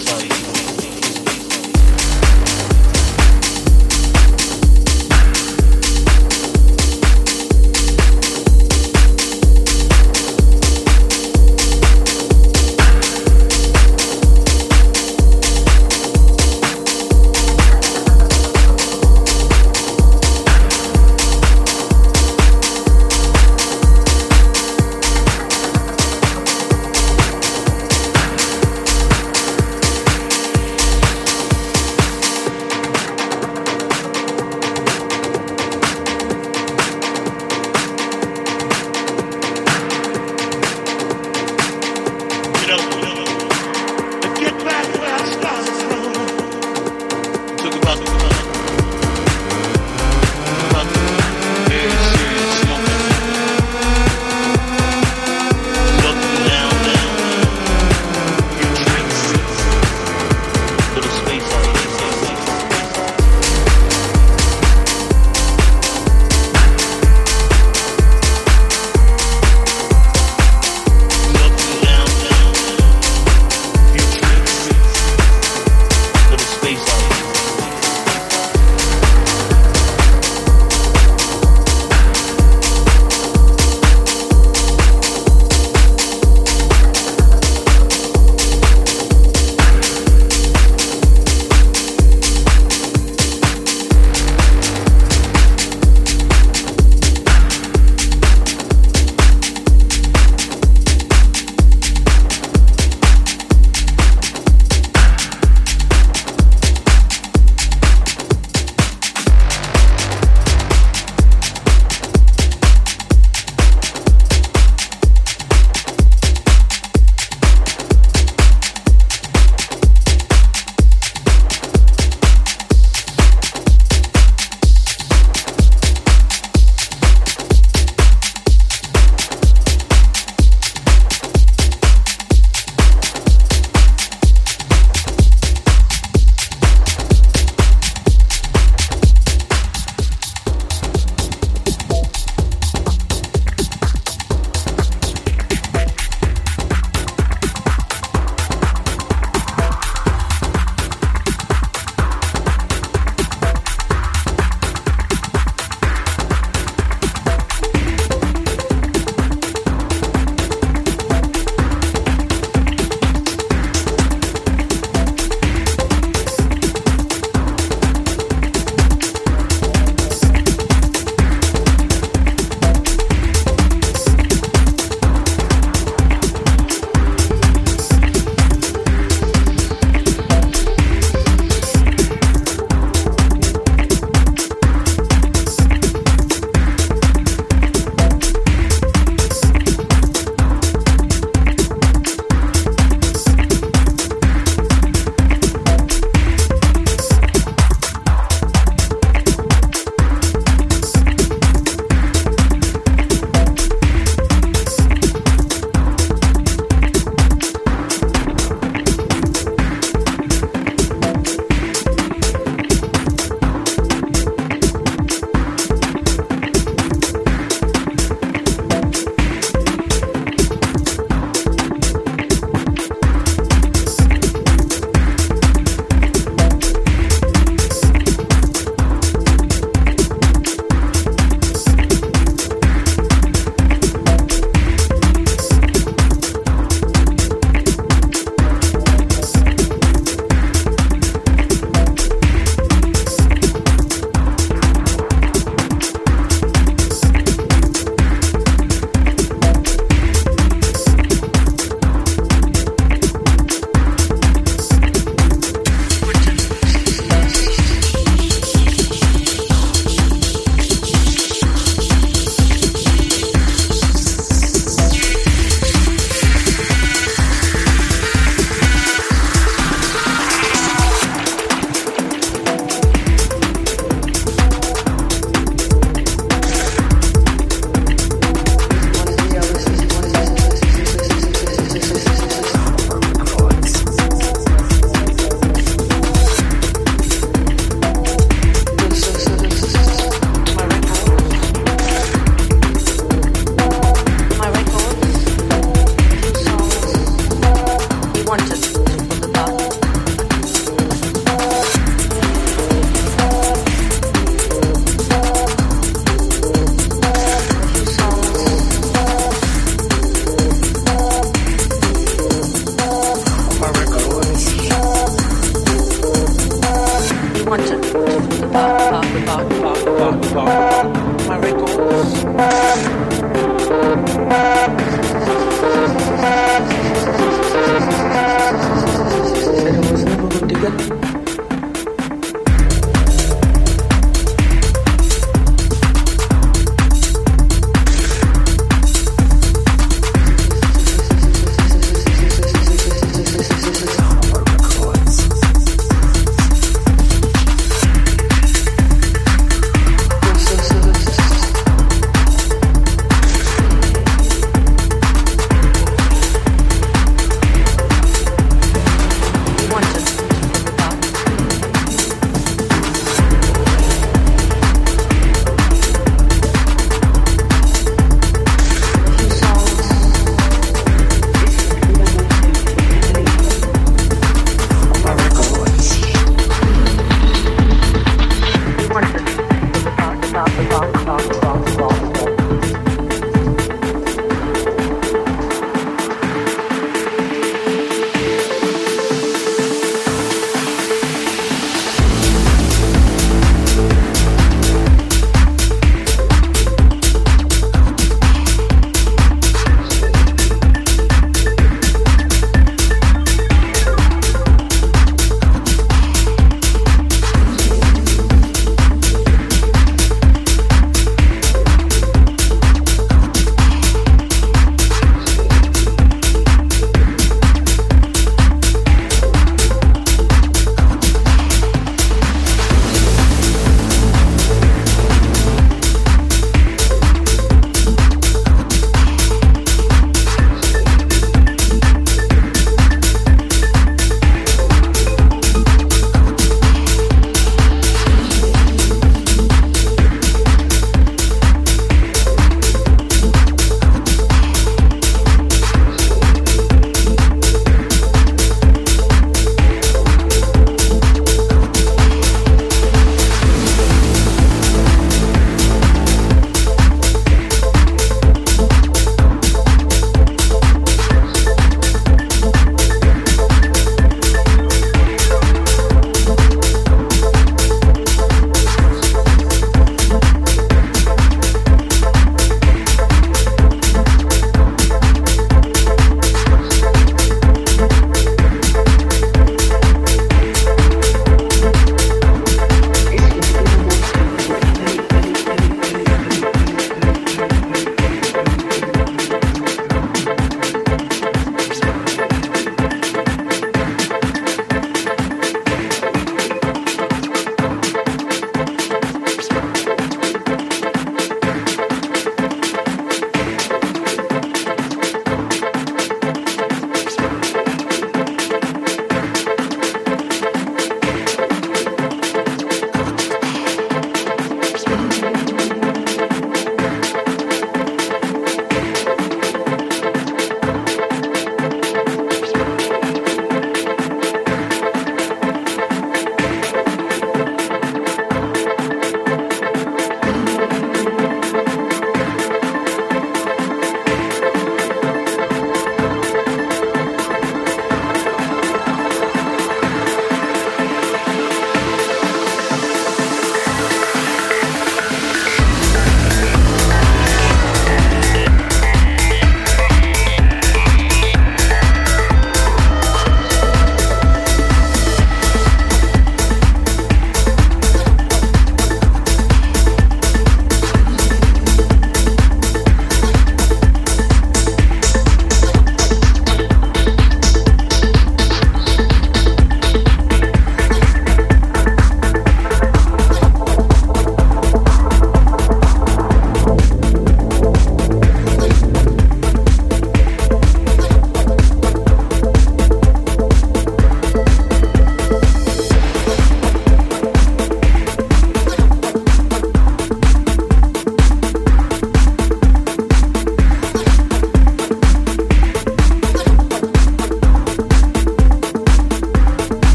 Everybody.